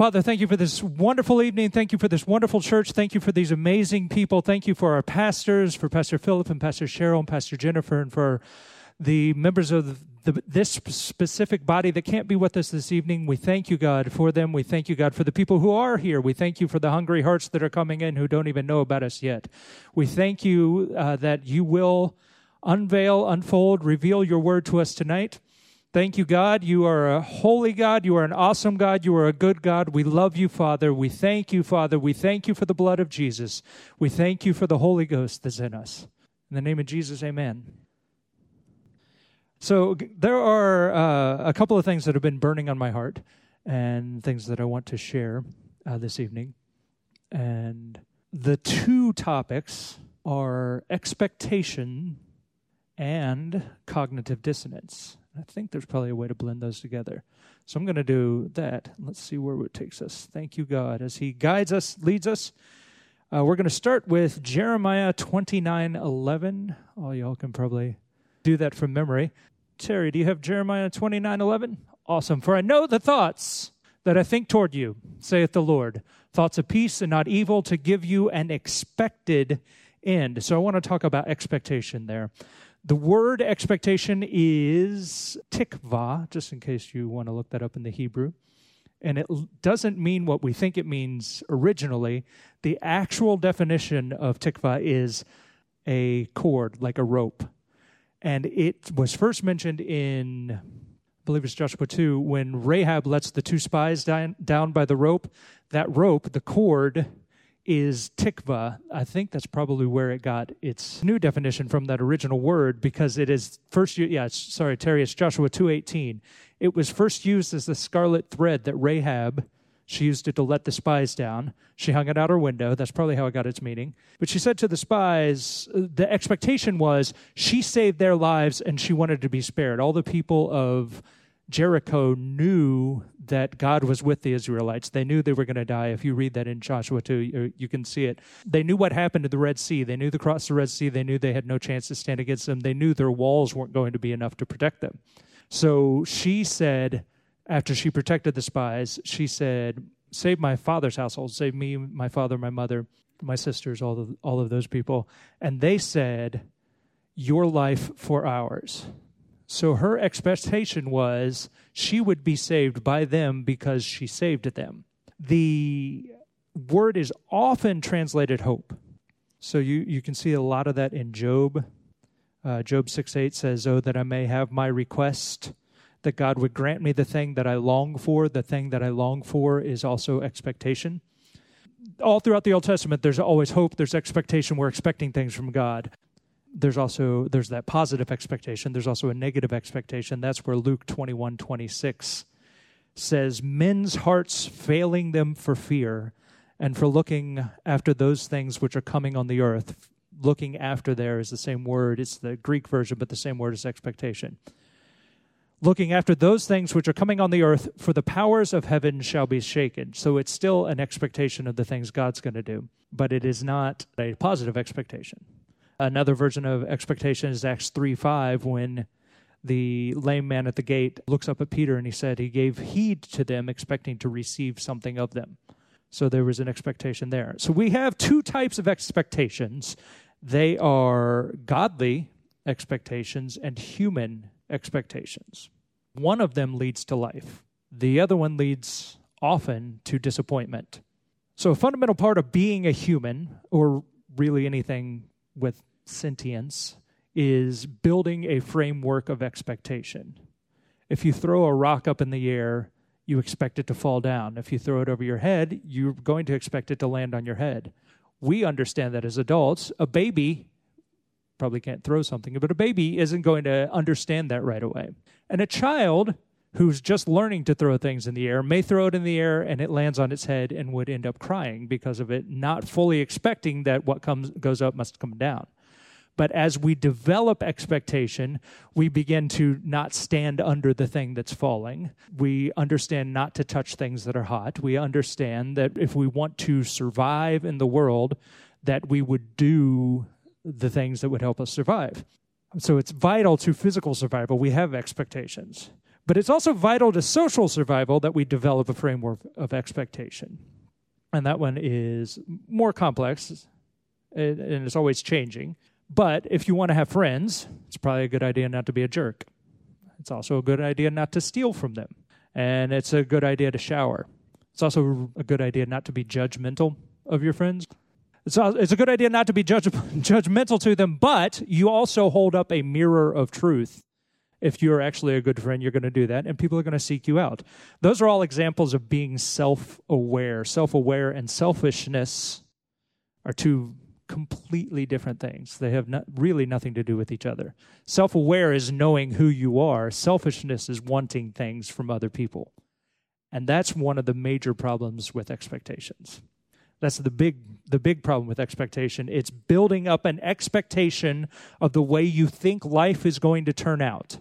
Father, thank you for this wonderful evening. Thank you for this wonderful church. Thank you for these amazing people. Thank you for our pastors, for Pastor Philip and Pastor Cheryl and Pastor Jennifer, and for the members of the, this specific body that can't be with us this evening. We thank you, God, for them. We thank you, God, for the people who are here. We thank you for the hungry hearts that are coming in who don't even know about us yet. We thank you uh, that you will unveil, unfold, reveal your word to us tonight. Thank you, God. You are a holy God. You are an awesome God. You are a good God. We love you, Father. We thank you, Father. We thank you for the blood of Jesus. We thank you for the Holy Ghost that's in us. In the name of Jesus, amen. So, there are uh, a couple of things that have been burning on my heart and things that I want to share uh, this evening. And the two topics are expectation and cognitive dissonance. I think there's probably a way to blend those together. So I'm going to do that. Let's see where it takes us. Thank you, God, as He guides us, leads us. Uh, we're going to start with Jeremiah 29 11. All y'all can probably do that from memory. Terry, do you have Jeremiah 29 11? Awesome. For I know the thoughts that I think toward you, saith the Lord, thoughts of peace and not evil, to give you an expected end. So I want to talk about expectation there. The word expectation is tikva, just in case you want to look that up in the Hebrew. And it doesn't mean what we think it means originally. The actual definition of tikva is a cord, like a rope. And it was first mentioned in, I believe it's Joshua 2, when Rahab lets the two spies down, down by the rope. That rope, the cord, is tikva. I think that's probably where it got its new definition from that original word because it is first yeah, sorry, Terry, it's Joshua 2:18. It was first used as the scarlet thread that Rahab she used it to let the spies down. She hung it out her window. That's probably how it got its meaning. But she said to the spies, uh, the expectation was she saved their lives and she wanted to be spared. All the people of Jericho knew that God was with the Israelites. They knew they were going to die. If you read that in Joshua 2, you can see it. They knew what happened to the Red Sea. They knew the cross of the Red Sea. They knew they had no chance to stand against them. They knew their walls weren't going to be enough to protect them. So she said, after she protected the spies, she said, Save my father's household, save me, my father, my mother, my sisters, all of, all of those people. And they said, Your life for ours. So her expectation was she would be saved by them because she saved them. The word is often translated hope. So you, you can see a lot of that in Job. Uh, Job 6 8 says, Oh, that I may have my request, that God would grant me the thing that I long for. The thing that I long for is also expectation. All throughout the Old Testament, there's always hope, there's expectation. We're expecting things from God there's also there's that positive expectation there's also a negative expectation. That's where luke 21 26 says men's hearts failing them for fear and for looking after those things which are coming on the earth. Looking after there is the same word it's the greek version but the same word as expectation. Looking after those things which are coming on the earth for the powers of heaven shall be shaken. So it's still an expectation of the things god's going to do but it is not a positive expectation Another version of expectation is Acts 3 5, when the lame man at the gate looks up at Peter and he said, He gave heed to them, expecting to receive something of them. So there was an expectation there. So we have two types of expectations they are godly expectations and human expectations. One of them leads to life, the other one leads often to disappointment. So, a fundamental part of being a human, or really anything with sentience is building a framework of expectation. If you throw a rock up in the air, you expect it to fall down. If you throw it over your head, you're going to expect it to land on your head. We understand that as adults. A baby probably can't throw something, but a baby isn't going to understand that right away. And a child who's just learning to throw things in the air may throw it in the air and it lands on its head and would end up crying because of it not fully expecting that what comes goes up must come down but as we develop expectation, we begin to not stand under the thing that's falling. We understand not to touch things that are hot. We understand that if we want to survive in the world, that we would do the things that would help us survive. So it's vital to physical survival. We have expectations. But it's also vital to social survival that we develop a framework of expectation. And that one is more complex and it's always changing. But if you want to have friends, it's probably a good idea not to be a jerk. It's also a good idea not to steal from them. And it's a good idea to shower. It's also a good idea not to be judgmental of your friends. It's, it's a good idea not to be judge, judgmental to them, but you also hold up a mirror of truth. If you're actually a good friend, you're going to do that, and people are going to seek you out. Those are all examples of being self aware. Self aware and selfishness are two completely different things. They have really nothing to do with each other. Self aware is knowing who you are, selfishness is wanting things from other people. And that's one of the major problems with expectations. That's the big the big problem with expectation. It's building up an expectation of the way you think life is going to turn out.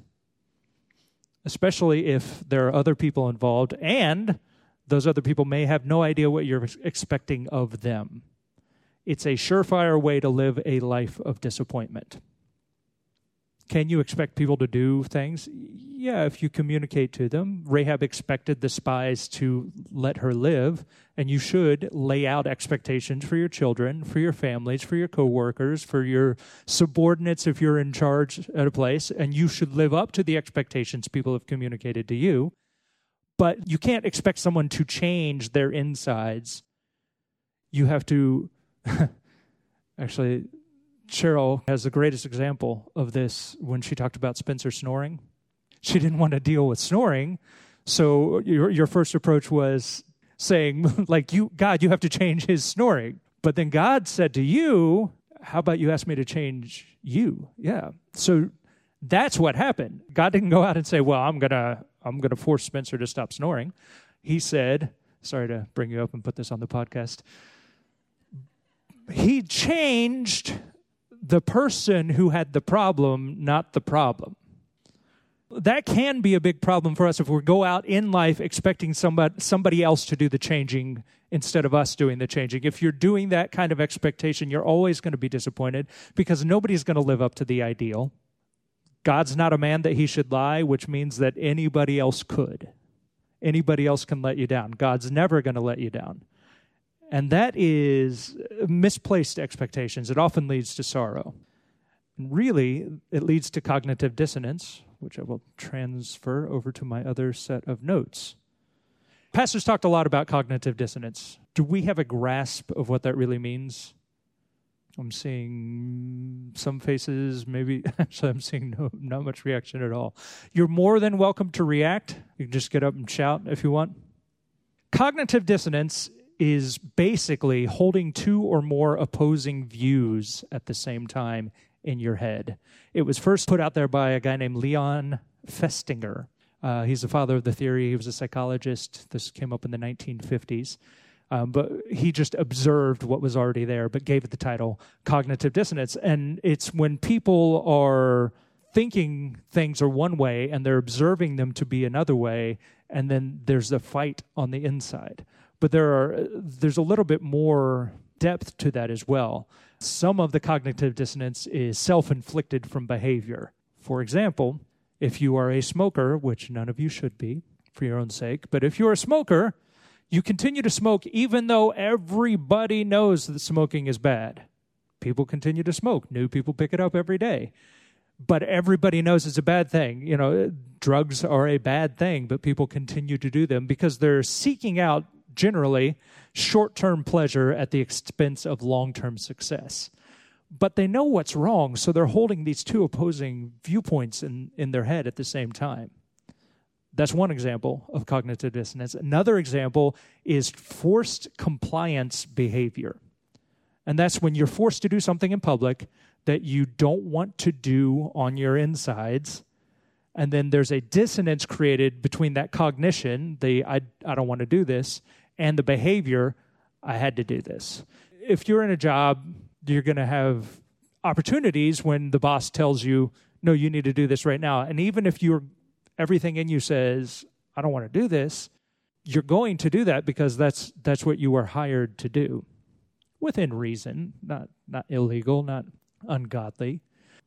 Especially if there are other people involved and those other people may have no idea what you're expecting of them. It's a surefire way to live a life of disappointment. Can you expect people to do things? Yeah, if you communicate to them. Rahab expected the spies to let her live, and you should lay out expectations for your children, for your families, for your coworkers, for your subordinates if you're in charge at a place, and you should live up to the expectations people have communicated to you. But you can't expect someone to change their insides. You have to actually Cheryl has the greatest example of this when she talked about Spencer snoring. She didn't want to deal with snoring, so your your first approach was saying like you God, you have to change his snoring. But then God said to you, how about you ask me to change you? Yeah. So that's what happened. God didn't go out and say, "Well, I'm going to I'm going to force Spencer to stop snoring." He said, sorry to bring you up and put this on the podcast. He changed the person who had the problem, not the problem. That can be a big problem for us if we go out in life expecting somebody, somebody else to do the changing instead of us doing the changing. If you're doing that kind of expectation, you're always going to be disappointed because nobody's going to live up to the ideal. God's not a man that he should lie, which means that anybody else could. Anybody else can let you down. God's never going to let you down. And that is misplaced expectations. It often leads to sorrow. Really, it leads to cognitive dissonance, which I will transfer over to my other set of notes. Pastors talked a lot about cognitive dissonance. Do we have a grasp of what that really means? I'm seeing some faces, maybe actually, I'm seeing no, not much reaction at all. You're more than welcome to react. You can just get up and shout if you want. Cognitive dissonance is basically holding two or more opposing views at the same time in your head. It was first put out there by a guy named Leon Festinger. Uh, he's the father of the theory. He was a psychologist. This came up in the 1950s. Um, but he just observed what was already there, but gave it the title cognitive dissonance. And it's when people are thinking things are one way and they're observing them to be another way, and then there's a fight on the inside but there are there's a little bit more depth to that as well. Some of the cognitive dissonance is self-inflicted from behavior. For example, if you are a smoker, which none of you should be for your own sake, but if you're a smoker, you continue to smoke even though everybody knows that smoking is bad. People continue to smoke. New people pick it up every day. But everybody knows it's a bad thing. You know, drugs are a bad thing, but people continue to do them because they're seeking out generally short term pleasure at the expense of long term success. But they know what's wrong, so they're holding these two opposing viewpoints in, in their head at the same time. That's one example of cognitive dissonance. Another example is forced compliance behavior. And that's when you're forced to do something in public that you don't want to do on your insides. And then there's a dissonance created between that cognition, the I, I don't want to do this, and the behavior, I had to do this. If you're in a job, you're going to have opportunities when the boss tells you, no, you need to do this right now. And even if you're everything in you says, I don't want to do this, you're going to do that because that's that's what you were hired to do. Within reason, not not illegal, not ungodly.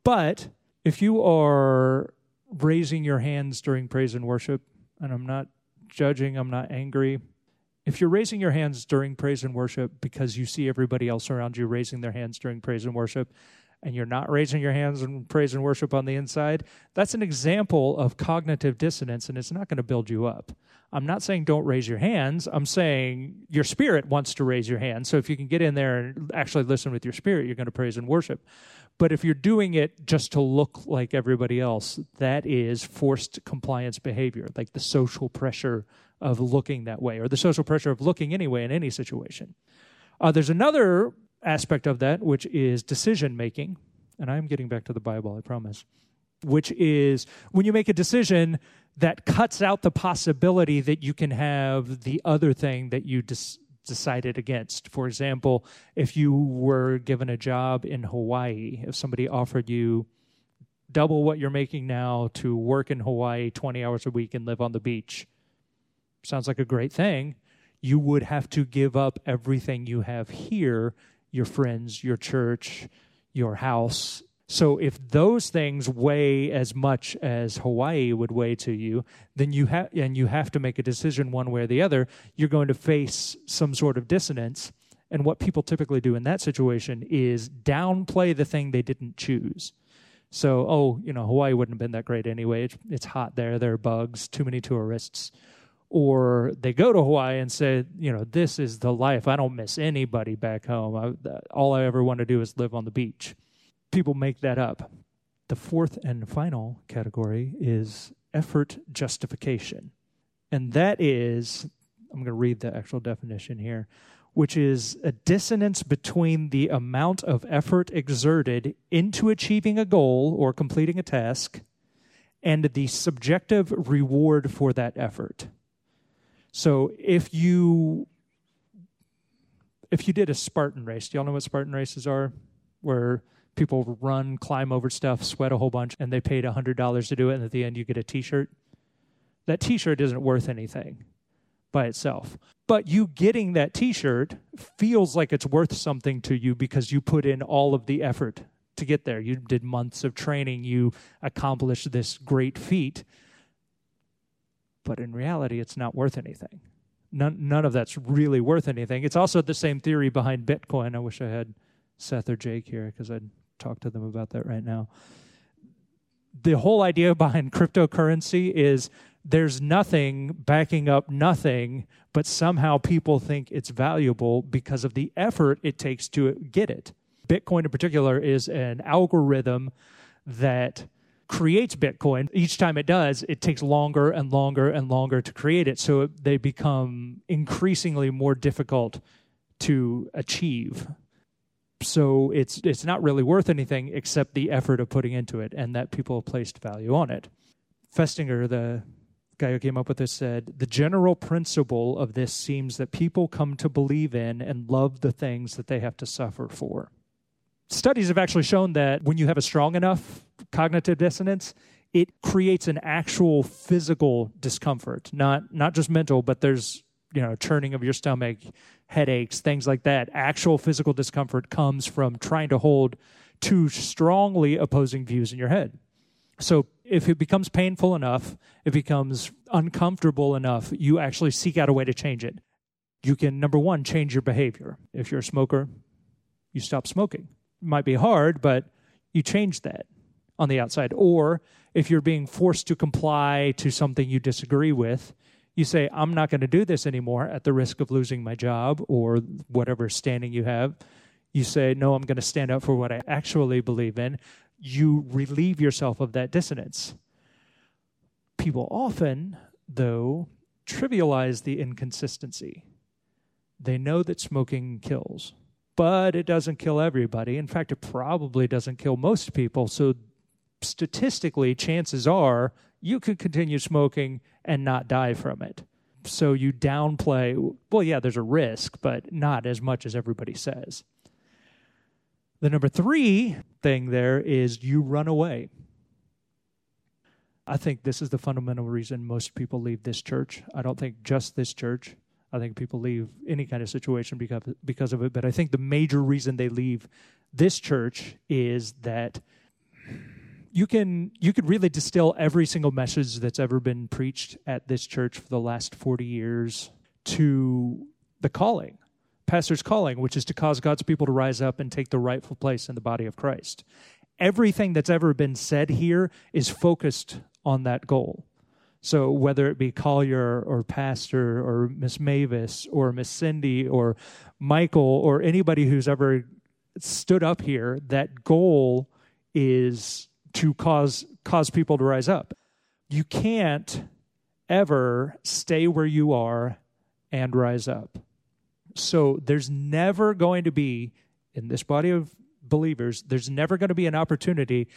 But if you are raising your hands during praise and worship, and I'm not judging, I'm not angry. If you're raising your hands during praise and worship because you see everybody else around you raising their hands during praise and worship, and you're not raising your hands in praise and worship on the inside, that's an example of cognitive dissonance and it's not going to build you up. I'm not saying don't raise your hands. I'm saying your spirit wants to raise your hands. So if you can get in there and actually listen with your spirit, you're going to praise and worship. But if you're doing it just to look like everybody else, that is forced compliance behavior, like the social pressure of looking that way or the social pressure of looking anyway in any situation. Uh, there's another aspect of that, which is decision making. And I'm getting back to the Bible, I promise. Which is when you make a decision that cuts out the possibility that you can have the other thing that you des- decided against. For example, if you were given a job in Hawaii, if somebody offered you double what you're making now to work in Hawaii 20 hours a week and live on the beach, sounds like a great thing. You would have to give up everything you have here your friends, your church, your house. So if those things weigh as much as Hawaii would weigh to you, then you have and you have to make a decision one way or the other, you're going to face some sort of dissonance. And what people typically do in that situation is downplay the thing they didn't choose. So, oh, you know, Hawaii wouldn't have been that great anyway. It's, it's hot there. There are bugs, too many tourists or they go to Hawaii and say, you know, this is the life. I don't miss anybody back home. I, all I ever want to do is live on the beach. People make that up. The fourth and final category is effort justification. And that is, I'm going to read the actual definition here, which is a dissonance between the amount of effort exerted into achieving a goal or completing a task and the subjective reward for that effort. So if you if you did a Spartan race, do y'all know what Spartan races are? Where people run, climb over stuff, sweat a whole bunch, and they paid $100 to do it, and at the end you get a t shirt. That t shirt isn't worth anything by itself. But you getting that t shirt feels like it's worth something to you because you put in all of the effort to get there. You did months of training, you accomplished this great feat but in reality, it's not worth anything. None, none of that's really worth anything. It's also the same theory behind Bitcoin. I wish I had Seth or Jake here because I'd talk to them about that right now. The whole idea behind cryptocurrency is there's nothing backing up nothing, but somehow people think it's valuable because of the effort it takes to get it. Bitcoin, in particular, is an algorithm that creates Bitcoin, each time it does, it takes longer and longer and longer to create it. So they become increasingly more difficult to achieve. So it's it's not really worth anything except the effort of putting into it, and that people placed value on it. Festinger, the guy who came up with this, said the general principle of this seems that people come to believe in and love the things that they have to suffer for studies have actually shown that when you have a strong enough cognitive dissonance, it creates an actual physical discomfort, not not just mental, but there's you know churning of your stomach, headaches, things like that. Actual physical discomfort comes from trying to hold two strongly opposing views in your head. So if it becomes painful enough, it becomes uncomfortable enough, you actually seek out a way to change it. You can number 1 change your behavior. If you're a smoker, you stop smoking might be hard, but you change that on the outside. Or if you're being forced to comply to something you disagree with, you say, I'm not going to do this anymore at the risk of losing my job or whatever standing you have. You say, No, I'm going to stand up for what I actually believe in. You relieve yourself of that dissonance. People often, though, trivialize the inconsistency. They know that smoking kills but it doesn't kill everybody. In fact, it probably doesn't kill most people. So, statistically, chances are you could continue smoking and not die from it. So, you downplay, well, yeah, there's a risk, but not as much as everybody says. The number three thing there is you run away. I think this is the fundamental reason most people leave this church. I don't think just this church. I think people leave any kind of situation because because of it. But I think the major reason they leave this church is that you can you could really distill every single message that's ever been preached at this church for the last 40 years to the calling pastor's calling which is to cause god's people to rise up and take the rightful place in the body of christ everything that's ever been said here is focused on that goal so whether it be collier or pastor or miss mavis or miss cindy or michael or anybody who's ever stood up here that goal is to cause cause people to rise up. You can't ever stay where you are and rise up. So there's never going to be in this body of believers, there's never going to be an opportunity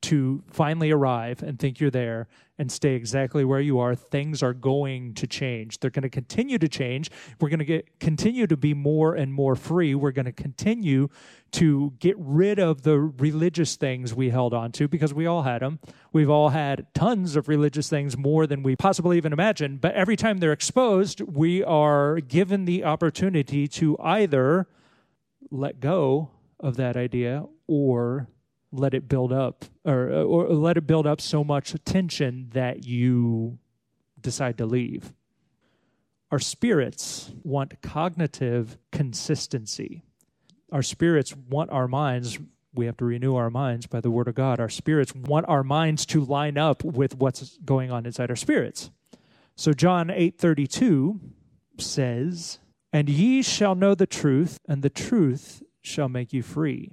to finally arrive and think you're there and stay exactly where you are, things are going to change. They're going to continue to change. We're going to get continue to be more and more free. We're going to continue to get rid of the religious things we held on to because we all had them. We've all had tons of religious things more than we possibly even imagined, but every time they're exposed, we are given the opportunity to either let go of that idea or let it build up or or let it build up so much tension that you decide to leave. Our spirits want cognitive consistency. Our spirits want our minds we have to renew our minds by the word of God. Our spirits want our minds to line up with what's going on inside our spirits. So John 8:32 says, "And ye shall know the truth, and the truth shall make you free."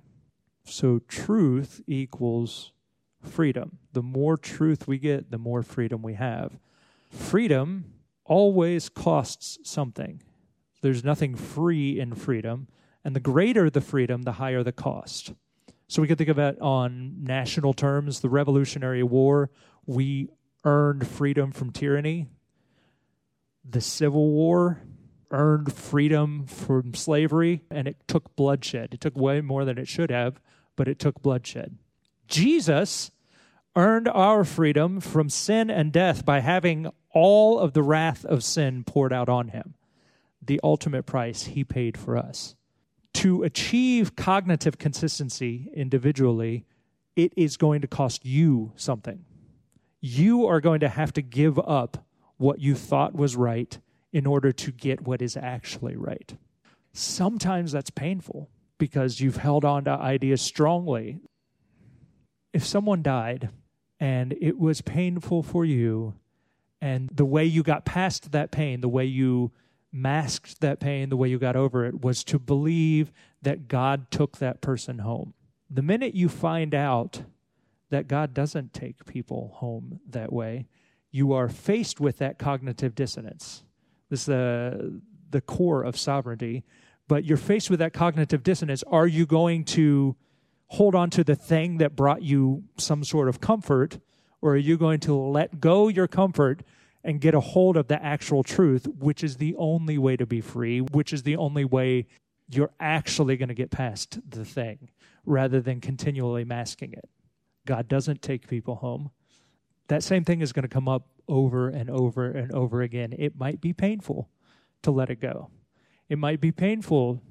So truth equals freedom. The more truth we get, the more freedom we have. Freedom always costs something. There's nothing free in freedom. And the greater the freedom, the higher the cost. So we could think of it on national terms the Revolutionary War, we earned freedom from tyranny. The Civil War earned freedom from slavery, and it took bloodshed. It took way more than it should have but it took bloodshed. Jesus earned our freedom from sin and death by having all of the wrath of sin poured out on him, the ultimate price he paid for us. To achieve cognitive consistency individually, it is going to cost you something. You are going to have to give up what you thought was right in order to get what is actually right. Sometimes that's painful because you've held on to ideas strongly. If someone died and it was painful for you, and the way you got past that pain, the way you masked that pain, the way you got over it, was to believe that God took that person home. The minute you find out that God doesn't take people home that way, you are faced with that cognitive dissonance. This is the, the core of sovereignty but you're faced with that cognitive dissonance. Are you going to hold on to the thing that brought you some sort of comfort, or are you going to let go your comfort and get a hold of the actual truth, which is the only way to be free, which is the only way you're actually going to get past the thing rather than continually masking it? God doesn't take people home. That same thing is going to come up over and over and over again. It might be painful to let it go. It might be painful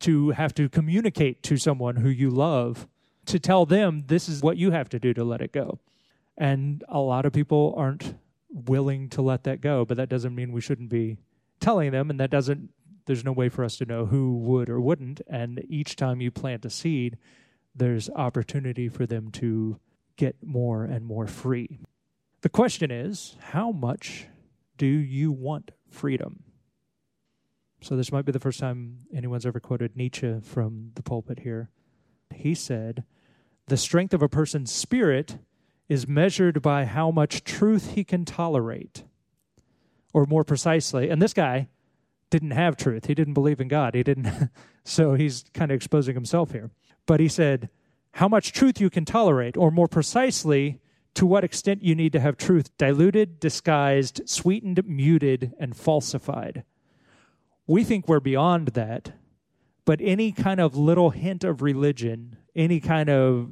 to have to communicate to someone who you love to tell them this is what you have to do to let it go. And a lot of people aren't willing to let that go, but that doesn't mean we shouldn't be telling them, and that doesn't, there's no way for us to know who would or wouldn't. And each time you plant a seed, there's opportunity for them to get more and more free. The question is how much do you want freedom? So this might be the first time anyone's ever quoted Nietzsche from the pulpit here. He said, The strength of a person's spirit is measured by how much truth he can tolerate. Or more precisely, and this guy didn't have truth. He didn't believe in God. He didn't so he's kind of exposing himself here. But he said, how much truth you can tolerate, or more precisely, to what extent you need to have truth diluted, disguised, sweetened, muted, and falsified we think we're beyond that, but any kind of little hint of religion, any kind of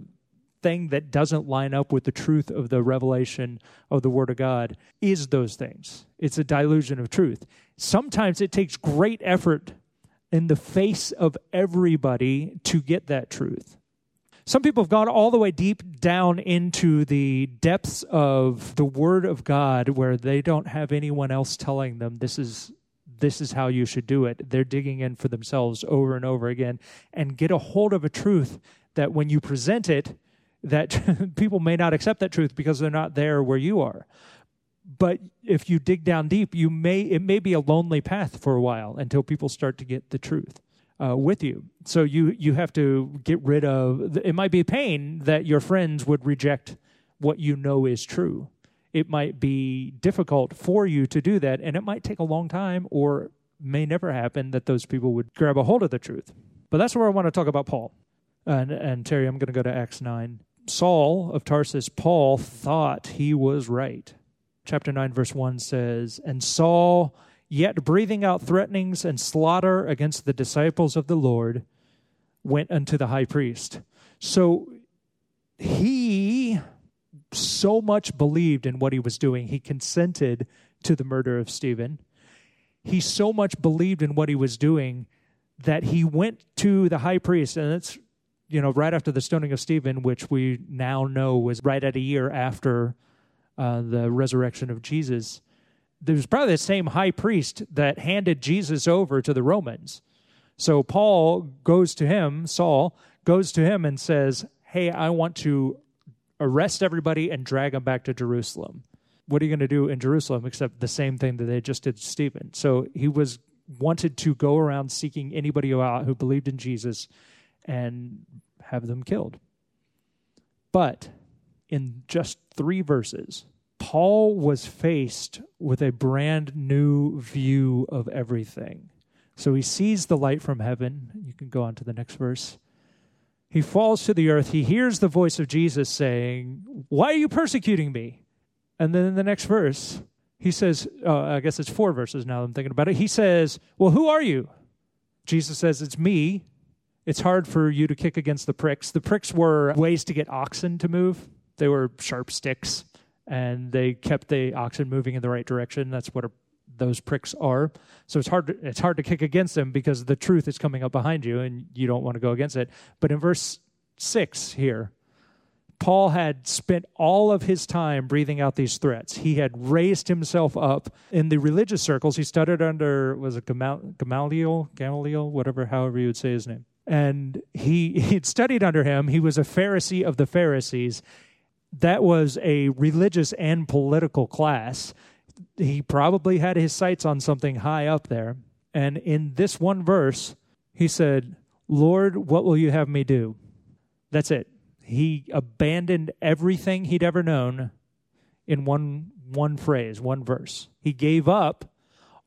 thing that doesn't line up with the truth of the revelation of the Word of God is those things. It's a dilution of truth. Sometimes it takes great effort in the face of everybody to get that truth. Some people have gone all the way deep down into the depths of the Word of God where they don't have anyone else telling them this is this is how you should do it. They're digging in for themselves over and over again and get a hold of a truth that when you present it, that people may not accept that truth because they're not there where you are. But if you dig down deep, you may it may be a lonely path for a while until people start to get the truth uh, with you. So you you have to get rid of. It might be pain that your friends would reject what you know is true. It might be difficult for you to do that, and it might take a long time, or may never happen that those people would grab a hold of the truth. But that's where I want to talk about Paul. And, and Terry, I'm going to go to Acts 9. Saul of Tarsus, Paul thought he was right. Chapter 9, verse 1 says, And Saul yet breathing out threatenings and slaughter against the disciples of the Lord, went unto the high priest. So he so much believed in what he was doing, he consented to the murder of Stephen. He so much believed in what he was doing that he went to the high priest, and it's you know right after the stoning of Stephen, which we now know was right at a year after uh, the resurrection of Jesus there's probably the same high priest that handed Jesus over to the Romans. So Paul goes to him, Saul goes to him and says, Hey, I want to arrest everybody and drag them back to Jerusalem. What are you going to do in Jerusalem except the same thing that they just did to Stephen? So he was wanted to go around seeking anybody out who believed in Jesus and have them killed. But in just three verses, Paul was faced with a brand new view of everything. So he sees the light from heaven. You can go on to the next verse. He falls to the earth. He hears the voice of Jesus saying, Why are you persecuting me? And then in the next verse, he says, uh, I guess it's four verses now I'm thinking about it. He says, Well, who are you? Jesus says, It's me. It's hard for you to kick against the pricks. The pricks were ways to get oxen to move, they were sharp sticks and they kept the oxen moving in the right direction. That's what a, those pricks are. So it's hard. To, it's hard to kick against them because the truth is coming up behind you, and you don't want to go against it. But in verse six here, Paul had spent all of his time breathing out these threats. He had raised himself up in the religious circles. He studied under was it Gamaliel, Gamaliel, whatever, however you would say his name. And he he'd studied under him. He was a Pharisee of the Pharisees that was a religious and political class. He probably had his sights on something high up there. And in this one verse, he said, Lord, what will you have me do? That's it. He abandoned everything he'd ever known in one one phrase, one verse. He gave up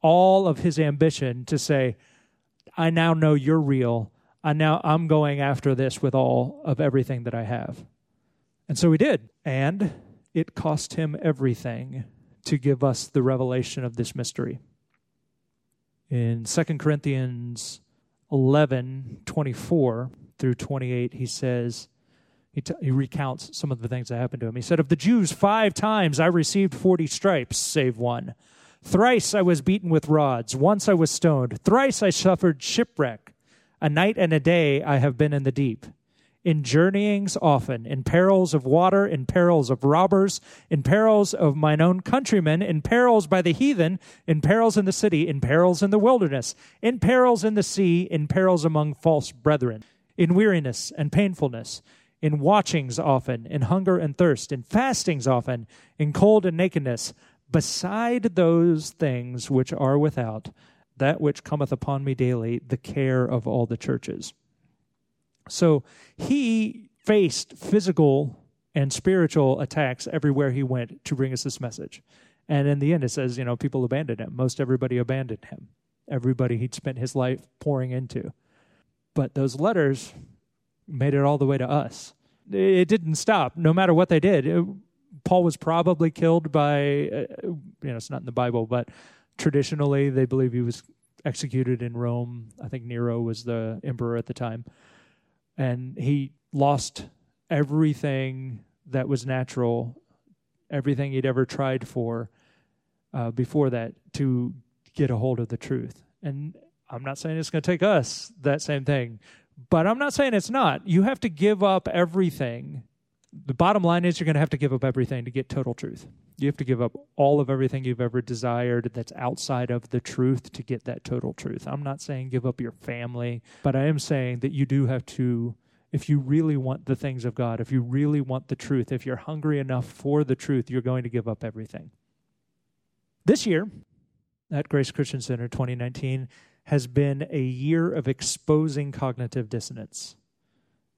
all of his ambition to say, I now know you're real. I now I'm going after this with all of everything that I have. And so he did. And it cost him everything to give us the revelation of this mystery. In 2 Corinthians 11 24 through 28, he says, he, t- he recounts some of the things that happened to him. He said, Of the Jews, five times I received 40 stripes, save one. Thrice I was beaten with rods. Once I was stoned. Thrice I suffered shipwreck. A night and a day I have been in the deep in journeyings often, in perils of water, in perils of robbers, in perils of mine own countrymen, in perils by the heathen, in perils in the city, in perils in the wilderness, in perils in the sea, in perils among false brethren, in weariness and painfulness, in watchings often, in hunger and thirst, in fastings often, in cold and nakedness, beside those things which are without, that which cometh upon me daily, the care of all the churches. So he faced physical and spiritual attacks everywhere he went to bring us this message. And in the end, it says, you know, people abandoned him. Most everybody abandoned him. Everybody he'd spent his life pouring into. But those letters made it all the way to us. It didn't stop, no matter what they did. It, Paul was probably killed by, uh, you know, it's not in the Bible, but traditionally they believe he was executed in Rome. I think Nero was the emperor at the time and he lost everything that was natural, everything he'd ever tried for uh, before that to get a hold of the truth. And I'm not saying it's going to take us that same thing, But I'm not saying it's not. You have to give up everything. The bottom line is you're going to have to give up everything to get total truth. You have to give up all of everything you've ever desired that's outside of the truth to get that total truth. I'm not saying give up your family, but I am saying that you do have to if you really want the things of God, if you really want the truth, if you're hungry enough for the truth, you're going to give up everything. This year at Grace Christian Center 2019 has been a year of exposing cognitive dissonance.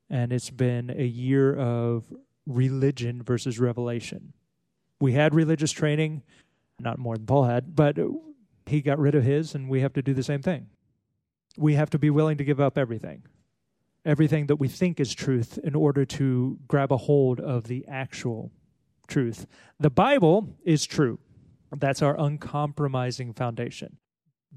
And it's been a year of religion versus revelation. We had religious training, not more than Paul had, but he got rid of his, and we have to do the same thing. We have to be willing to give up everything everything that we think is truth in order to grab a hold of the actual truth. The Bible is true. That's our uncompromising foundation.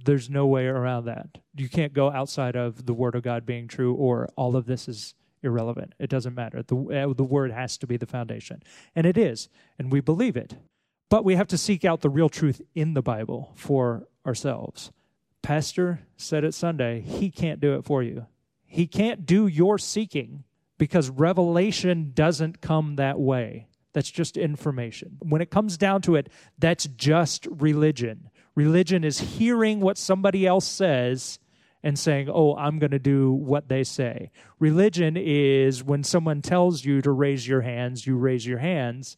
There's no way around that. You can't go outside of the Word of God being true, or all of this is irrelevant. It doesn't matter. The, uh, the Word has to be the foundation. And it is, and we believe it. But we have to seek out the real truth in the Bible for ourselves. Pastor said it Sunday, he can't do it for you. He can't do your seeking because revelation doesn't come that way. That's just information. When it comes down to it, that's just religion. Religion is hearing what somebody else says and saying, oh, I'm going to do what they say. Religion is when someone tells you to raise your hands, you raise your hands.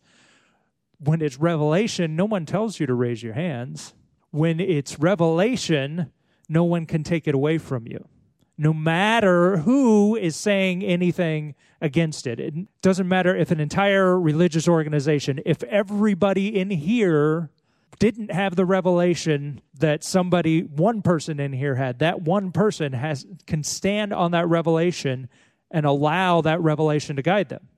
When it's revelation, no one tells you to raise your hands. When it's revelation, no one can take it away from you no matter who is saying anything against it. It doesn't matter if an entire religious organization, if everybody in here didn't have the revelation that somebody one person in here had that one person has can stand on that revelation and allow that revelation to guide them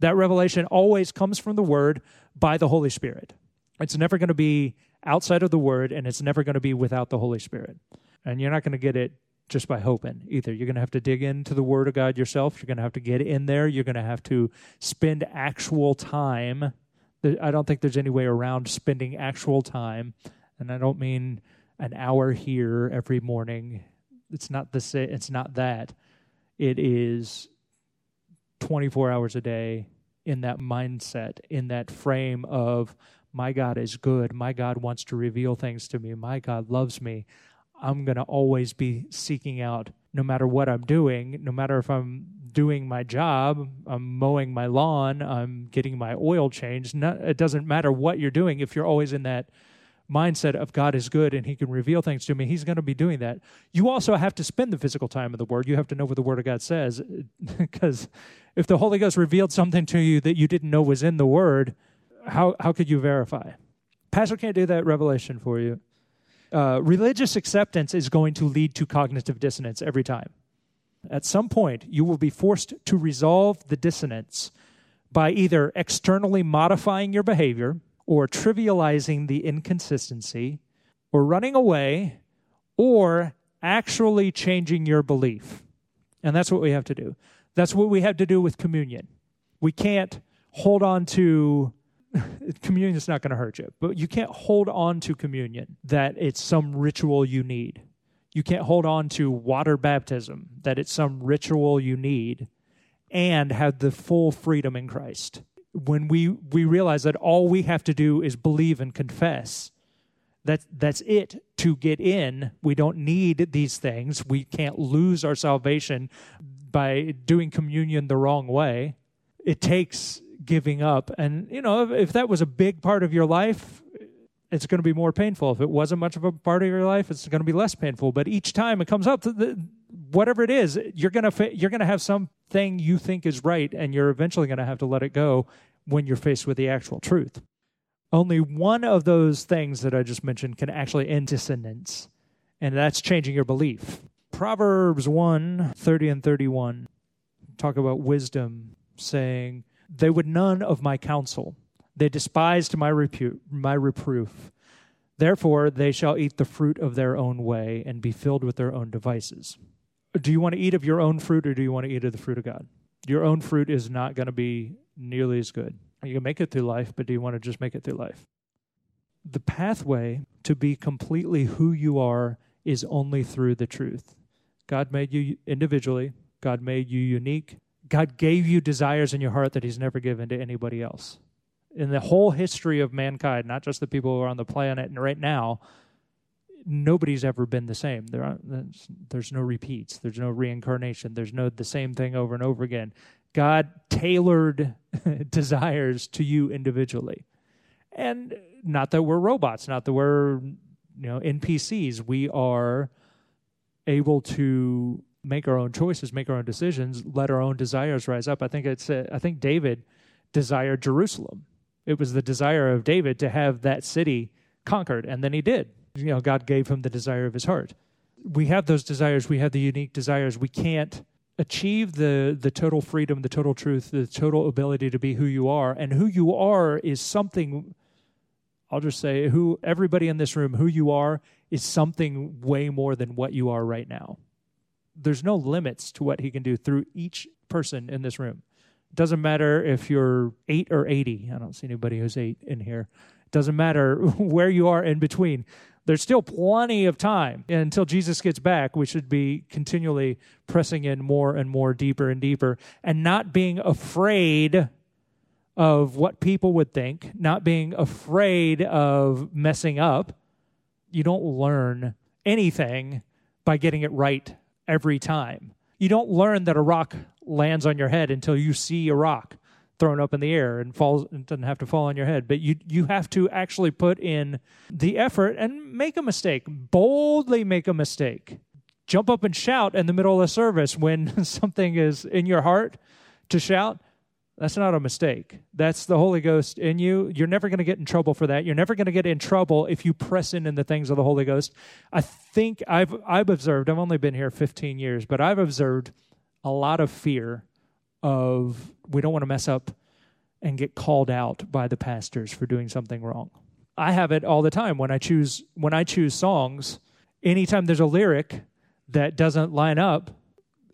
that revelation always comes from the word by the holy spirit it's never going to be outside of the word and it's never going to be without the holy spirit and you're not going to get it just by hoping either. You're going to have to dig into the Word of God yourself. You're going to have to get in there. You're going to have to spend actual time. I don't think there's any way around spending actual time. And I don't mean an hour here every morning. It's not the sa- it's not that. It is 24 hours a day in that mindset, in that frame of my God is good. My God wants to reveal things to me. My God loves me. I'm going to always be seeking out, no matter what I'm doing, no matter if I'm doing my job, I'm mowing my lawn, I'm getting my oil changed. Not, it doesn't matter what you're doing. If you're always in that mindset of God is good and He can reveal things to me, He's going to be doing that. You also have to spend the physical time of the Word. You have to know what the Word of God says. Because if the Holy Ghost revealed something to you that you didn't know was in the Word, how, how could you verify? Pastor can't do that revelation for you. Uh, religious acceptance is going to lead to cognitive dissonance every time. At some point, you will be forced to resolve the dissonance by either externally modifying your behavior or trivializing the inconsistency or running away or actually changing your belief. And that's what we have to do. That's what we have to do with communion. We can't hold on to communion is not going to hurt you, but you can't hold on to communion that it's some ritual you need. You can't hold on to water baptism that it's some ritual you need and have the full freedom in Christ. When we, we realize that all we have to do is believe and confess, that, that's it to get in. We don't need these things. We can't lose our salvation by doing communion the wrong way. It takes giving up. And, you know, if, if that was a big part of your life, it's going to be more painful. If it wasn't much of a part of your life, it's going to be less painful. But each time it comes up, the, whatever it is, you're going to you're going to have something you think is right, and you're eventually going to have to let it go when you're faced with the actual truth. Only one of those things that I just mentioned can actually end dissonance, and that's changing your belief. Proverbs 1 30 and 31 talk about wisdom, saying, they would none of my counsel. They despised my, repute, my reproof. Therefore, they shall eat the fruit of their own way and be filled with their own devices. Do you want to eat of your own fruit or do you want to eat of the fruit of God? Your own fruit is not going to be nearly as good. You can make it through life, but do you want to just make it through life? The pathway to be completely who you are is only through the truth. God made you individually, God made you unique. God gave you desires in your heart that He's never given to anybody else. In the whole history of mankind, not just the people who are on the planet and right now, nobody's ever been the same. There are, there's, there's no repeats. There's no reincarnation. There's no the same thing over and over again. God tailored desires to you individually. And not that we're robots, not that we're you know NPCs. We are able to make our own choices, make our own decisions, let our own desires rise up. I think it's uh, I think David desired Jerusalem. It was the desire of David to have that city conquered, and then he did. You know, God gave him the desire of his heart. We have those desires. We have the unique desires. We can't achieve the the total freedom, the total truth, the total ability to be who you are, and who you are is something. I'll just say, who everybody in this room, who you are is something way more than what you are right now. There's no limits to what he can do through each person in this room. It doesn't matter if you're eight or 80. I don't see anybody who's eight in here. It doesn't matter where you are in between there's still plenty of time and until Jesus gets back. We should be continually pressing in more and more, deeper and deeper, and not being afraid of what people would think, not being afraid of messing up. You don't learn anything by getting it right every time. You don't learn that a rock lands on your head until you see a rock thrown up in the air and falls it doesn't have to fall on your head. But you you have to actually put in the effort and make a mistake. Boldly make a mistake. Jump up and shout in the middle of the service when something is in your heart to shout that's not a mistake that's the holy ghost in you you're never going to get in trouble for that you're never going to get in trouble if you press in in the things of the holy ghost i think i've i've observed i've only been here 15 years but i've observed a lot of fear of we don't want to mess up and get called out by the pastors for doing something wrong. I have it all the time when I choose when I choose songs. Anytime there's a lyric that doesn't line up,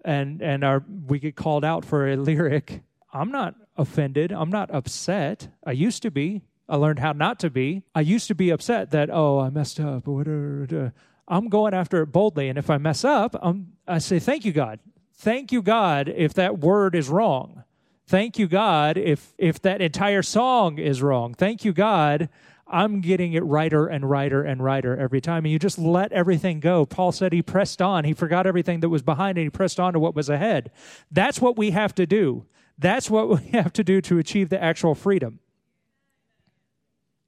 and and our we get called out for a lyric, I'm not offended. I'm not upset. I used to be. I learned how not to be. I used to be upset that oh I messed up. I'm going after it boldly, and if I mess up, I'm, I say thank you God. Thank you, God, if that word is wrong. Thank you, God, if if that entire song is wrong. Thank you, God. I'm getting it righter and righter and righter every time. And you just let everything go. Paul said he pressed on. He forgot everything that was behind and he pressed on to what was ahead. That's what we have to do. That's what we have to do to achieve the actual freedom.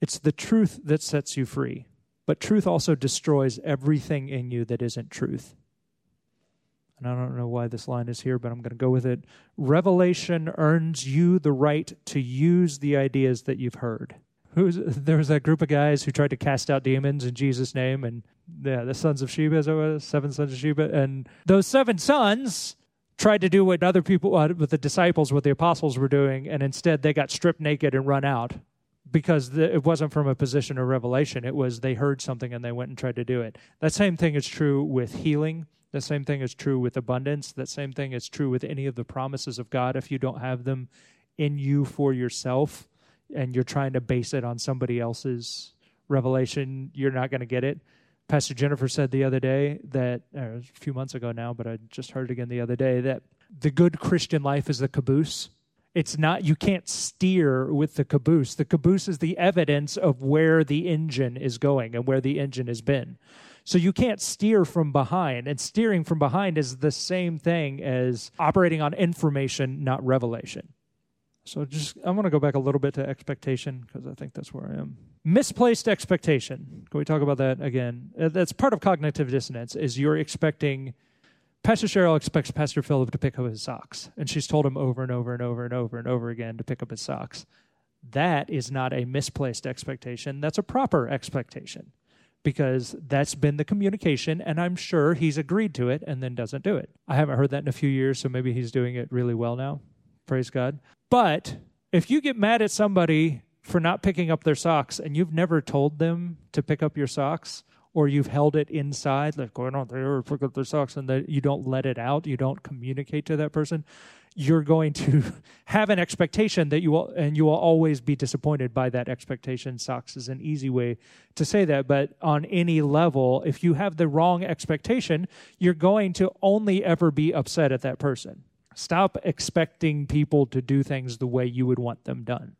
It's the truth that sets you free. But truth also destroys everything in you that isn't truth and I don't know why this line is here, but I'm going to go with it. Revelation earns you the right to use the ideas that you've heard. Who's, there was that group of guys who tried to cast out demons in Jesus' name, and yeah, the sons of Sheba, seven sons of Sheba, and those seven sons tried to do what other people, uh, with the disciples, what the apostles were doing, and instead they got stripped naked and run out because the, it wasn't from a position of revelation. It was they heard something and they went and tried to do it. That same thing is true with healing. The same thing is true with abundance. That same thing is true with any of the promises of God. If you don't have them in you for yourself and you're trying to base it on somebody else's revelation, you're not going to get it. Pastor Jennifer said the other day that, uh, a few months ago now, but I just heard it again the other day, that the good Christian life is the caboose. It's not, you can't steer with the caboose. The caboose is the evidence of where the engine is going and where the engine has been. So you can't steer from behind. And steering from behind is the same thing as operating on information, not revelation. So just I'm going to go back a little bit to expectation because I think that's where I am. Misplaced expectation. Can we talk about that again? Uh, that's part of cognitive dissonance is you're expecting Pastor Cheryl expects Pastor Philip to pick up his socks, and she's told him over and over and over and over and over again to pick up his socks. That is not a misplaced expectation. That's a proper expectation because that's been the communication, and I'm sure he's agreed to it and then doesn't do it. I haven't heard that in a few years, so maybe he's doing it really well now. Praise God. But if you get mad at somebody for not picking up their socks and you've never told them to pick up your socks, or you've held it inside, like going on there, pick up their socks, and that you don't let it out, you don't communicate to that person, you're going to have an expectation that you will, and you will always be disappointed by that expectation. Socks is an easy way to say that, but on any level, if you have the wrong expectation, you're going to only ever be upset at that person. Stop expecting people to do things the way you would want them done.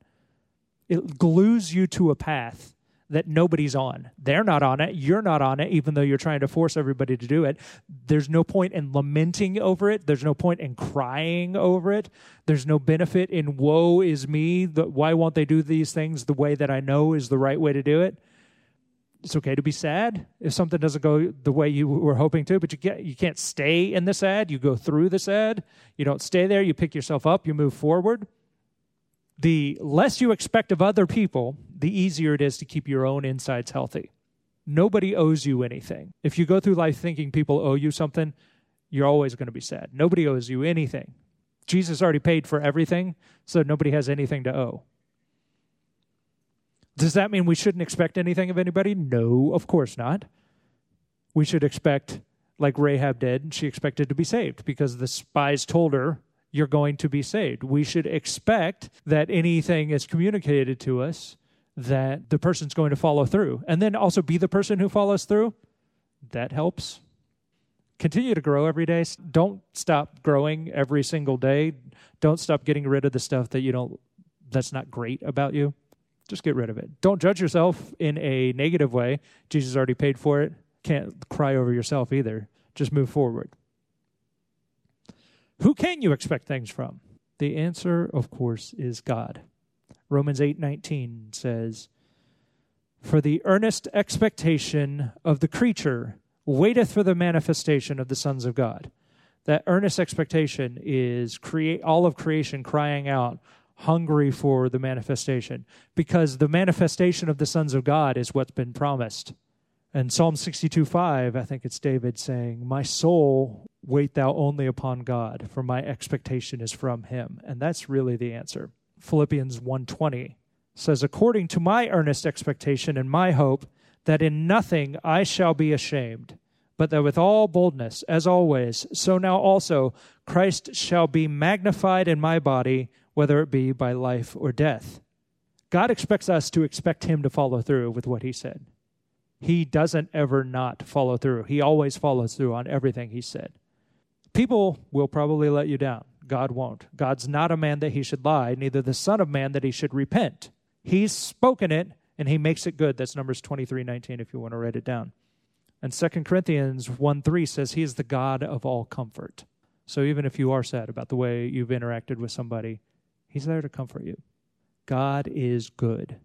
It glues you to a path that nobody's on. They're not on it. You're not on it, even though you're trying to force everybody to do it. There's no point in lamenting over it. There's no point in crying over it. There's no benefit in woe is me. The, why won't they do these things the way that I know is the right way to do it? It's okay to be sad if something doesn't go the way you were hoping to, but you get you can't stay in the sad. You go through the sad. You don't stay there. You pick yourself up. You move forward the less you expect of other people, the easier it is to keep your own insides healthy. Nobody owes you anything. If you go through life thinking people owe you something, you're always going to be sad. Nobody owes you anything. Jesus already paid for everything, so nobody has anything to owe. Does that mean we shouldn't expect anything of anybody? No, of course not. We should expect, like Rahab did, she expected to be saved because the spies told her you're going to be saved. We should expect that anything is communicated to us that the person's going to follow through. And then also be the person who follows through. That helps. Continue to grow every day. Don't stop growing every single day. Don't stop getting rid of the stuff that you don't that's not great about you. Just get rid of it. Don't judge yourself in a negative way. Jesus already paid for it. Can't cry over yourself either. Just move forward. Who can you expect things from? The answer, of course, is God. Romans 8:19 says, "For the earnest expectation of the creature waiteth for the manifestation of the sons of God." That earnest expectation is create all of creation crying out, hungry for the manifestation, because the manifestation of the sons of God is what's been promised. And Psalm 62 5, I think it's David saying, My soul wait thou only upon God, for my expectation is from him. And that's really the answer. Philippians 1:20 says, According to my earnest expectation and my hope, that in nothing I shall be ashamed, but that with all boldness, as always, so now also Christ shall be magnified in my body, whether it be by life or death. God expects us to expect him to follow through with what he said he doesn't ever not follow through. He always follows through on everything he said. People will probably let you down. God won't. God's not a man that he should lie, neither the Son of Man that he should repent. He's spoken it and he makes it good. That's Numbers 23 19, if you want to write it down. And 2 Corinthians 1 3 says he is the God of all comfort. So even if you are sad about the way you've interacted with somebody, he's there to comfort you. God is good.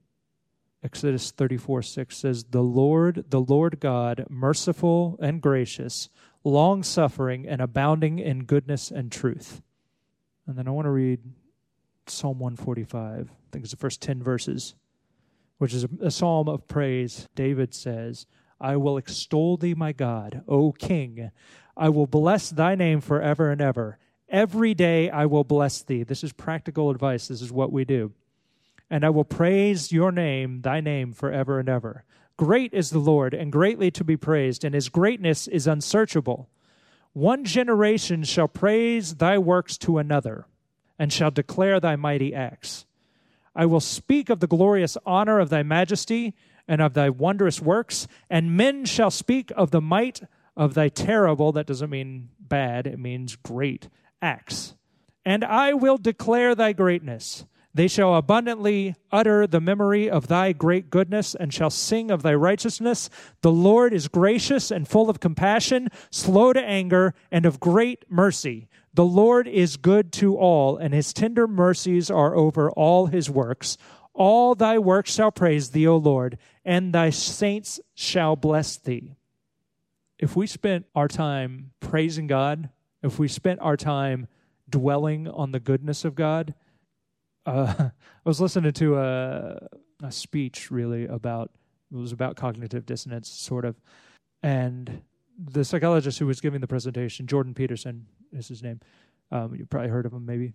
Exodus 34 6 says, The Lord, the Lord God, merciful and gracious, long suffering and abounding in goodness and truth. And then I want to read Psalm 145. I think it's the first 10 verses, which is a, a psalm of praise. David says, I will extol thee, my God, O King. I will bless thy name forever and ever. Every day I will bless thee. This is practical advice. This is what we do and I will praise your name, thy name, forever and ever. Great is the Lord, and greatly to be praised, and his greatness is unsearchable. One generation shall praise thy works to another, and shall declare thy mighty acts. I will speak of the glorious honor of thy majesty and of thy wondrous works, and men shall speak of the might of thy terrible, that doesn't mean bad, it means great, acts. And I will declare thy greatness they shall abundantly utter the memory of thy great goodness and shall sing of thy righteousness. The Lord is gracious and full of compassion, slow to anger, and of great mercy. The Lord is good to all, and his tender mercies are over all his works. All thy works shall praise thee, O Lord, and thy saints shall bless thee. If we spent our time praising God, if we spent our time dwelling on the goodness of God, uh, I was listening to a, a speech really about it was about cognitive dissonance, sort of, and the psychologist who was giving the presentation, Jordan Peterson is his name. Um, you probably heard of him, maybe.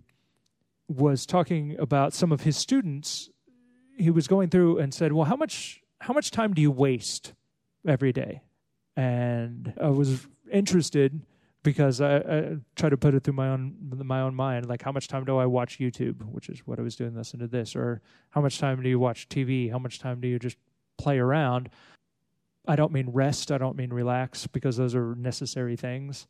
Was talking about some of his students. He was going through and said, "Well, how much how much time do you waste every day. And I was interested because I, I try to put it through my own my own mind, like how much time do I watch YouTube, which is what I was doing listen to this, or how much time do you watch TV? How much time do you just play around? I don't mean rest, I don't mean relax, because those are necessary things.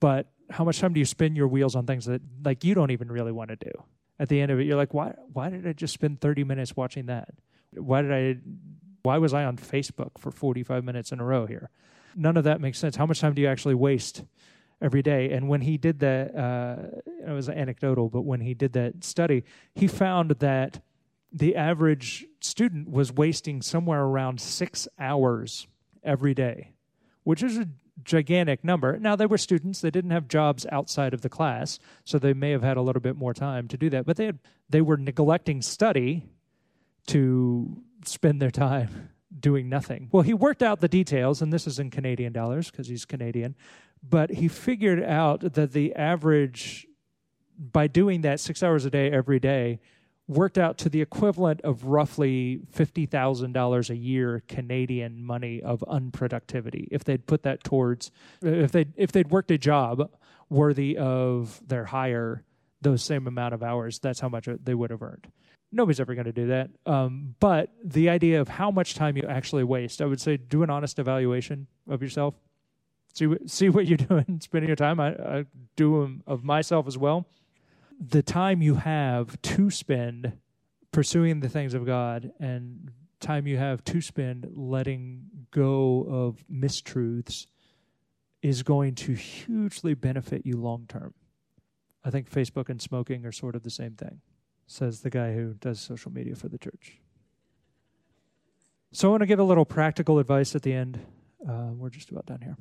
But how much time do you spend your wheels on things that like you don't even really want to do? At the end of it, you're like, why why did I just spend 30 minutes watching that? Why did I why was I on Facebook for 45 minutes in a row here? None of that makes sense. How much time do you actually waste every day? And when he did that, uh, it was anecdotal, but when he did that study, he found that the average student was wasting somewhere around six hours every day, which is a gigantic number. Now, they were students, they didn't have jobs outside of the class, so they may have had a little bit more time to do that, but they, had, they were neglecting study to spend their time doing nothing. Well, he worked out the details, and this is in Canadian dollars because he's Canadian, but he figured out that the average, by doing that six hours a day every day, worked out to the equivalent of roughly $50,000 a year Canadian money of unproductivity if they'd put that towards if they if they'd worked a job worthy of their hire those same amount of hours that's how much they would have earned nobody's ever going to do that. Um, but the idea of how much time you actually waste i would say do an honest evaluation of yourself. See see what you're doing spending your time. I, I do of myself as well. The time you have to spend pursuing the things of God and time you have to spend letting go of mistruths is going to hugely benefit you long term. I think Facebook and smoking are sort of the same thing, says the guy who does social media for the church. So I want to give a little practical advice at the end. Uh, we're just about done here.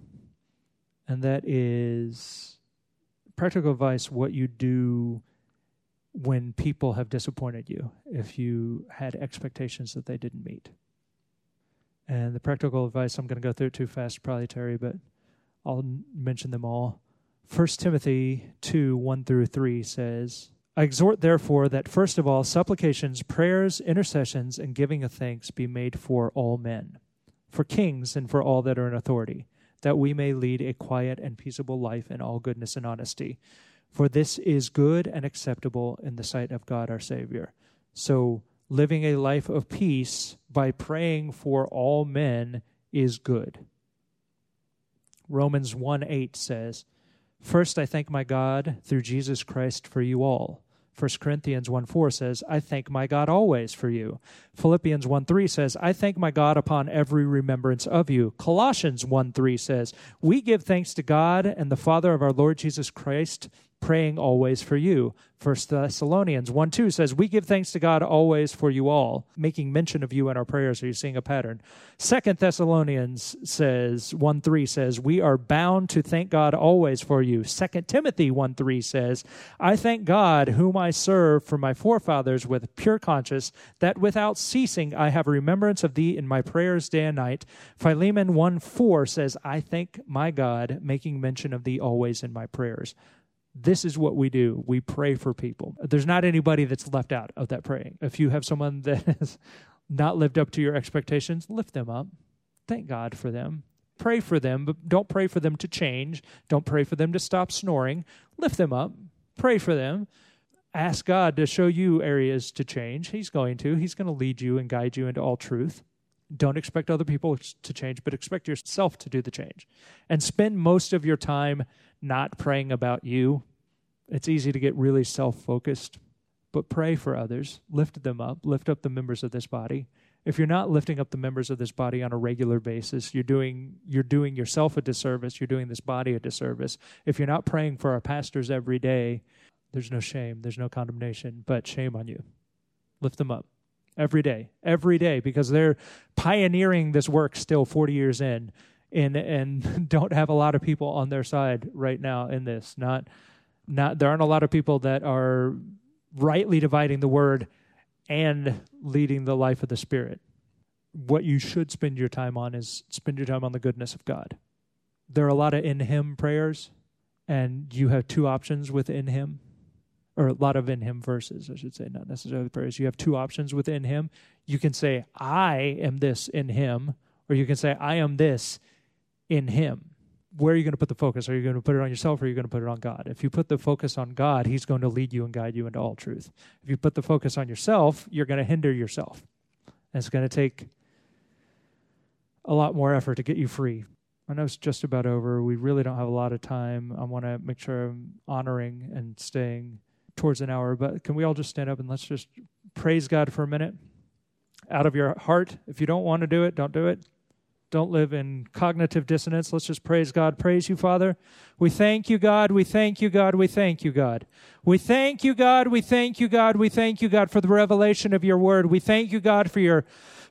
And that is practical advice what you do when people have disappointed you, if you had expectations that they didn't meet. And the practical advice, I'm going to go through it too fast, probably, Terry, but I'll mention them all. 1 Timothy 2 1 through 3 says, I exhort, therefore, that first of all, supplications, prayers, intercessions, and giving of thanks be made for all men, for kings, and for all that are in authority, that we may lead a quiet and peaceable life in all goodness and honesty. For this is good and acceptable in the sight of God our Savior. So, living a life of peace by praying for all men is good. Romans 1 8 says, First, I thank my God through Jesus Christ for you all 1 Corinthians 1 4 says, I thank my God always for you. Philippians 1 3 says, I thank my God upon every remembrance of you. Colossians 1 3 says, We give thanks to God and the Father of our Lord Jesus Christ praying always for you. First Thessalonians 1 2 says, We give thanks to God always for you all, making mention of you in our prayers. Are you seeing a pattern? Second Thessalonians says, 1 3 says, We are bound to thank God always for you. Second Timothy 1 3 says, I thank God, whom I serve for my forefathers with pure conscience, that without ceasing I have remembrance of thee in my prayers day and night. Philemon 1 4 says, I thank my God, making mention of thee always in my prayers this is what we do. We pray for people. There's not anybody that's left out of that praying. If you have someone that has not lived up to your expectations, lift them up. Thank God for them. Pray for them, but don't pray for them to change. Don't pray for them to stop snoring. Lift them up. Pray for them. Ask God to show you areas to change. He's going to. He's going to lead you and guide you into all truth. Don't expect other people to change, but expect yourself to do the change. And spend most of your time not praying about you. It's easy to get really self focused, but pray for others. Lift them up. Lift up the members of this body. If you're not lifting up the members of this body on a regular basis, you're doing you're doing yourself a disservice. You're doing this body a disservice. If you're not praying for our pastors every day, there's no shame, there's no condemnation, but shame on you. Lift them up every day, every day, because they're pioneering this work still 40 years in and and don't have a lot of people on their side right now in this. Not not there aren't a lot of people that are rightly dividing the word and leading the life of the spirit. What you should spend your time on is spend your time on the goodness of God. There are a lot of in him prayers and you have two options within him or a lot of in him verses, I should say, not necessarily prayers. You have two options within him. You can say, I am this in him, Or you can say, I am this in Him. Where are you going to put the focus? Are you going to put it on yourself or are you going to put it on God? If you put the focus on God, He's going to lead you and guide you into all truth. If you put the focus on yourself, you're going to hinder yourself. And it's going to take a lot more effort to get you free. I know it's just about over. We really don't have a lot of time. I want to make sure I'm honoring and staying towards an hour, but can we all just stand up and let's just praise God for a minute? Out of your heart. If you don't want to do it, don't do it. Don't live in cognitive dissonance. Let's just praise God. Praise you, Father. We thank you, God. We thank you, God. We thank you, God. We thank you, God. We thank you, God. We thank you, God, for the revelation of your word. We thank you, God, for your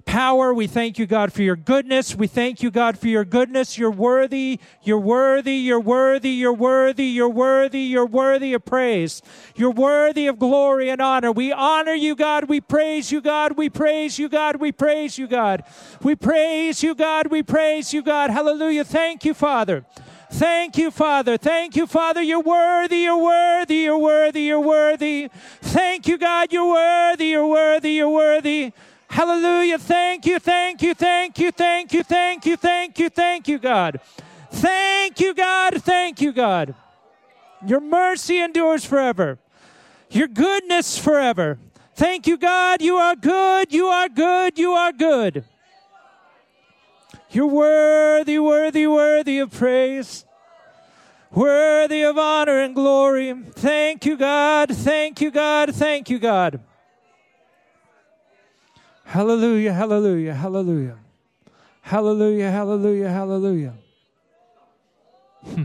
power. We thank you, God, for your goodness. We thank you, God, for your goodness. You're worthy. You're worthy. You're worthy. You're worthy. You're worthy. You're worthy of praise. You're worthy of glory and honor. We honor you, God. We praise you, God. We praise you, God. We praise you, God. We praise you, God. We praise you, God. Hallelujah. Thank you, Father. Thank you, Father. Thank you, Father. You're worthy. You're worthy. You're worthy. You're worthy. Thank you, God. You're worthy. You're worthy. You're worthy. Hallelujah. Thank you, thank you, thank you, thank you, thank you, thank you, thank you, God. Thank you, God. Thank you, God. Your mercy endures forever. Your goodness forever. Thank you, God. You are good. You are good. You are good. You're worthy, worthy, worthy of praise. Worthy of honor and glory. Thank you, God. Thank you, God. Thank you, God. Hallelujah, hallelujah, hallelujah. Hallelujah, hallelujah, hallelujah. Hmm.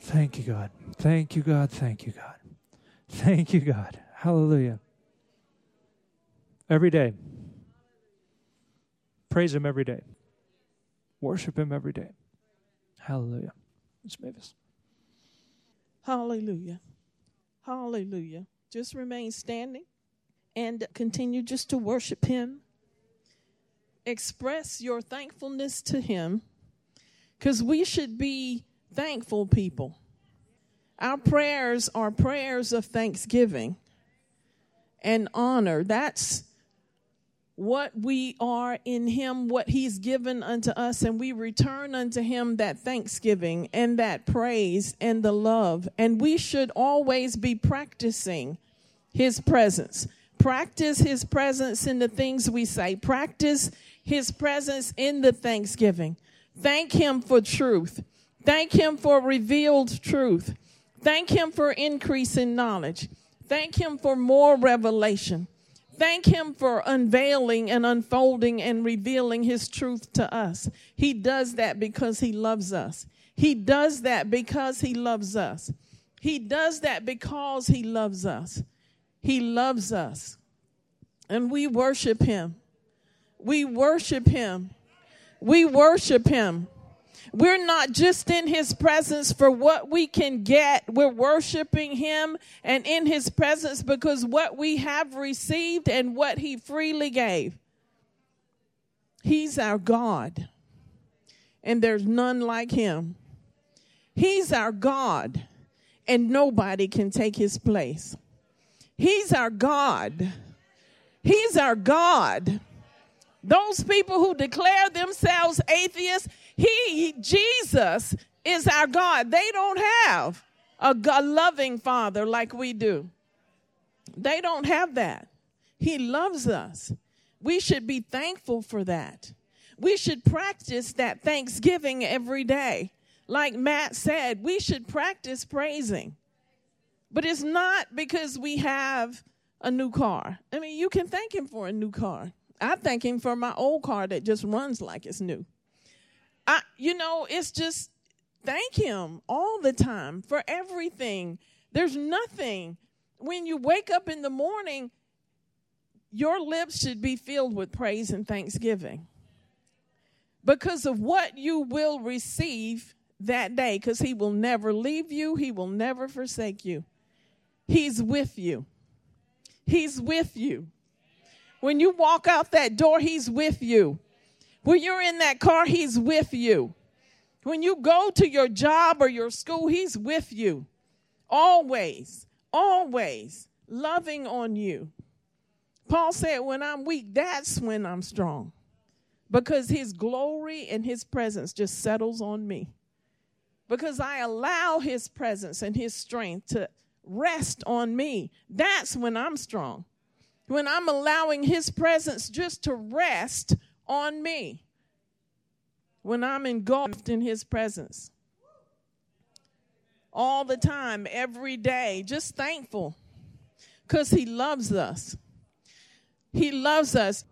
Thank you, God. Thank you, God. Thank you, God. Thank you, God. Hallelujah. Every day. Praise Him every day. Worship Him every day. Hallelujah. Ms. Mavis. Hallelujah. Hallelujah. Just remain standing and continue just to worship Him. Express your thankfulness to Him because we should be thankful people. Our prayers are prayers of thanksgiving and honor. That's what we are in him, what he's given unto us, and we return unto him that thanksgiving and that praise and the love. And we should always be practicing his presence. Practice his presence in the things we say, practice his presence in the thanksgiving. Thank him for truth. Thank him for revealed truth. Thank him for increase in knowledge. Thank him for more revelation. Thank Him for unveiling and unfolding and revealing His truth to us. He does that because He loves us. He does that because He loves us. He does that because He loves us. He loves us. And we worship Him. We worship Him. We worship Him. We're not just in his presence for what we can get. We're worshiping him and in his presence because what we have received and what he freely gave. He's our God, and there's none like him. He's our God, and nobody can take his place. He's our God. He's our God. Those people who declare themselves atheists, he, Jesus, is our God. They don't have a, a loving father like we do. They don't have that. He loves us. We should be thankful for that. We should practice that thanksgiving every day. Like Matt said, we should practice praising. But it's not because we have a new car. I mean, you can thank Him for a new car. I thank Him for my old car that just runs like it's new. I, you know, it's just thank Him all the time for everything. There's nothing. When you wake up in the morning, your lips should be filled with praise and thanksgiving because of what you will receive that day, because He will never leave you, He will never forsake you. He's with you. He's with you. When you walk out that door, He's with you. When you're in that car, He's with you. When you go to your job or your school, He's with you. Always, always. loving on you. Paul said, When I'm weak, that's when I'm strong. Because his glory and his presence just settles on me. Because I allow his presence and his strength to rest on me. That's when I'm strong. When I'm allowing his presence just to rest on me. When I'm engulfed in his presence. All the time, every day, just thankful because he loves us. He loves us.